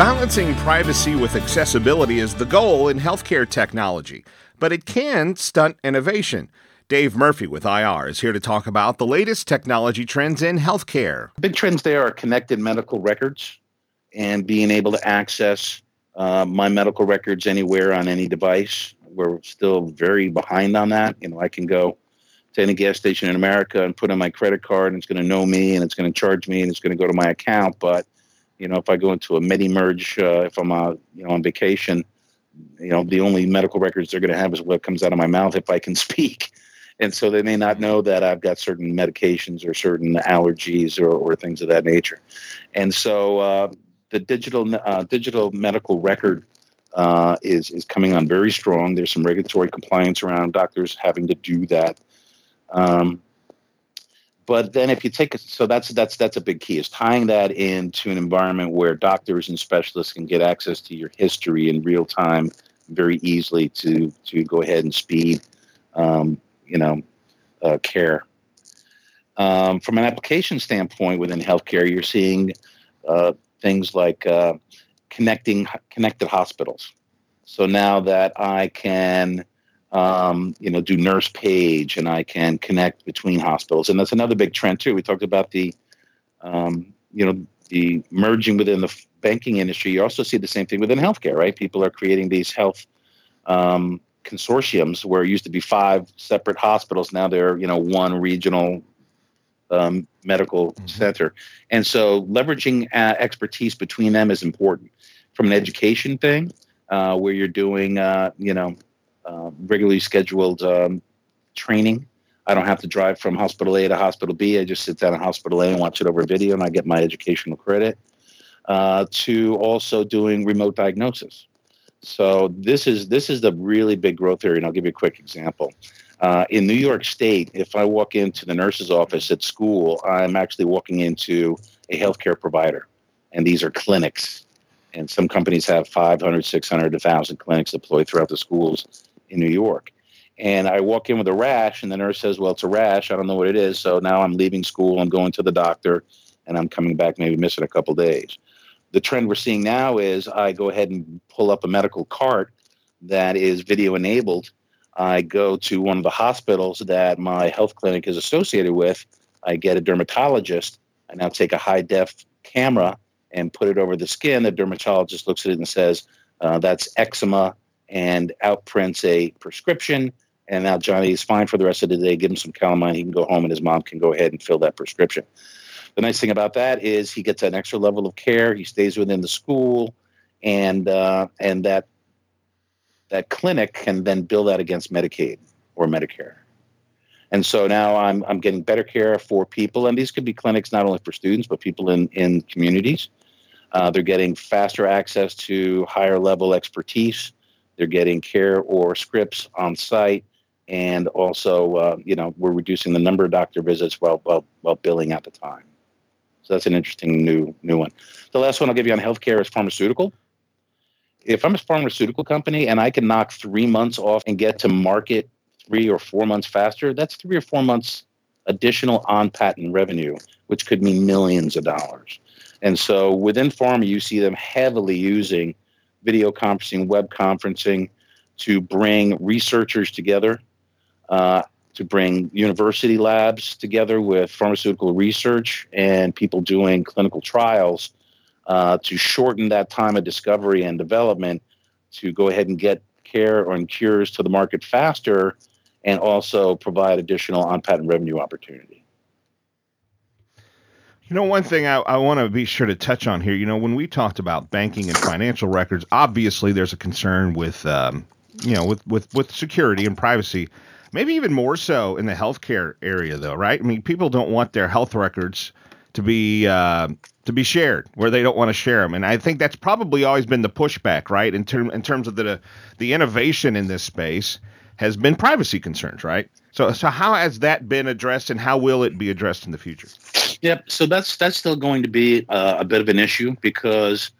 Balancing privacy with accessibility is the goal in healthcare technology, but it can stunt innovation. Dave Murphy with IR is here to talk about the latest technology trends in healthcare. Big trends there are connected medical records and being able to access uh, my medical records anywhere on any device. We're still very behind on that. You know, I can go to any gas station in America and put in my credit card, and it's going to know me, and it's going to charge me, and it's going to go to my account. But you know, if I go into a Medi-Merge, uh, if I'm uh, you know on vacation, you know, the only medical records they're going to have is what comes out of my mouth if I can speak. And so they may not know that I've got certain medications or certain allergies or, or things of that nature. And so uh, the digital uh, digital medical record uh, is is coming on very strong. There's some regulatory compliance around doctors having to do that. Um, but then if you take it so that's that's that's a big key is tying that into an environment where doctors and specialists can get access to your history in real time very easily to to go ahead and speed um, you know uh, care. Um, from an application standpoint within healthcare you're seeing uh, things like uh, connecting connected hospitals. So now that i can um, you know, do nurse page and I can connect between hospitals. And that's another big trend too. We talked about the, um, you know, the merging within the banking industry. You also see the same thing within healthcare, right? People are creating these health um, consortiums where it used to be five separate hospitals. Now they're, you know, one regional um, medical mm-hmm. center. And so leveraging uh, expertise between them is important. From an education thing, uh, where you're doing, uh, you know, uh, regularly scheduled um, training. I don't have to drive from hospital A to hospital B. I just sit down in hospital A and watch it over video, and I get my educational credit. Uh, to also doing remote diagnosis. So this is this is the really big growth area, and I'll give you a quick example. Uh, in New York State, if I walk into the nurse's office at school, I'm actually walking into a healthcare provider, and these are clinics. And some companies have 500, 600, 1,000 clinics deployed throughout the schools in New York. And I walk in with a rash, and the nurse says, Well, it's a rash. I don't know what it is. So now I'm leaving school, I'm going to the doctor, and I'm coming back maybe missing a couple days. The trend we're seeing now is I go ahead and pull up a medical cart that is video enabled. I go to one of the hospitals that my health clinic is associated with. I get a dermatologist. I now take a high def camera and put it over the skin. The dermatologist looks at it and says, uh, That's eczema and outprints a prescription. And now Johnny is fine for the rest of the day. Give him some calamine. He can go home, and his mom can go ahead and fill that prescription. The nice thing about that is he gets an extra level of care. He stays within the school, and uh, and that that clinic can then bill that against Medicaid or Medicare. And so now I'm I'm getting better care for people, and these could be clinics not only for students but people in in communities. Uh, they're getting faster access to higher level expertise they're getting care or scripts on site, and also, uh, you know, we're reducing the number of doctor visits while, while while billing at the time. So that's an interesting new new one. The last one I'll give you on healthcare is pharmaceutical. If I'm a pharmaceutical company and I can knock three months off and get to market three or four months faster, that's three or four months additional on patent revenue, which could mean millions of dollars. And so within pharma, you see them heavily using video conferencing, web conferencing, to bring researchers together, uh, to bring university labs together with pharmaceutical research and people doing clinical trials uh, to shorten that time of discovery and development to go ahead and get care or cures to the market faster and also provide additional on patent revenue opportunity. You know, one thing I, I want to be sure to touch on here, you know, when we talked about banking and financial records, obviously there's a concern with, um, you know, with, with, with security and privacy, maybe even more so in the healthcare area, though, right? I mean, people don't want their health records to be uh, to be shared where they don't want to share them, and I think that's probably always been the pushback, right? In term in terms of the the innovation in this space has been privacy concerns, right? So so how has that been addressed, and how will it be addressed in the future? Yep. So that's that's still going to be uh, a bit of an issue because,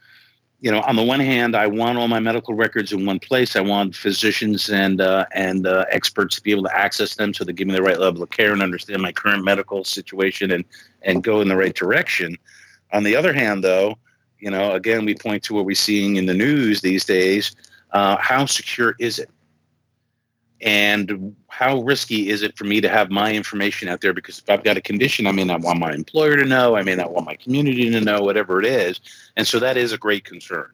you know, on the one hand, I want all my medical records in one place. I want physicians and uh, and uh, experts to be able to access them so they give me the right level of care and understand my current medical situation and and go in the right direction. On the other hand, though, you know, again, we point to what we're seeing in the news these days. Uh, how secure is it? And how risky is it for me to have my information out there? Because if I've got a condition, I may not want my employer to know, I may not want my community to know, whatever it is. And so that is a great concern.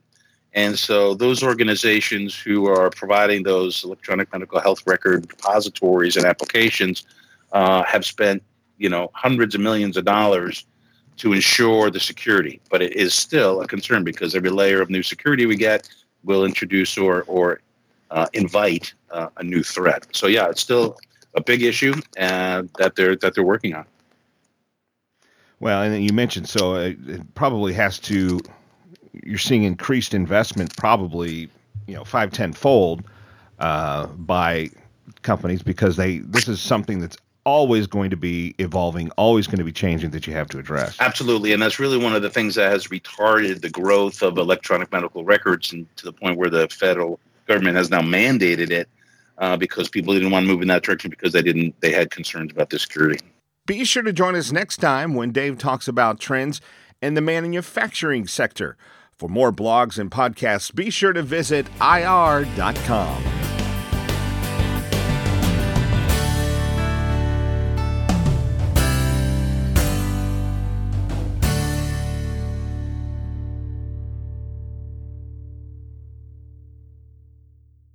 And so those organizations who are providing those electronic medical health record depositories and applications uh, have spent, you know, hundreds of millions of dollars to ensure the security. But it is still a concern because every layer of new security we get will introduce or or uh, invite uh, a new threat. So yeah, it's still a big issue uh, that they're that they're working on. Well, and you mentioned so it, it probably has to. You're seeing increased investment, probably you know five ten fold uh, by companies because they this is something that's always going to be evolving, always going to be changing that you have to address. Absolutely, and that's really one of the things that has retarded the growth of electronic medical records, and to the point where the federal government has now mandated it uh, because people didn't want to move in that direction because they didn't they had concerns about the security. Be sure to join us next time when Dave talks about trends in the manufacturing sector. For more blogs and podcasts, be sure to visit ir.com.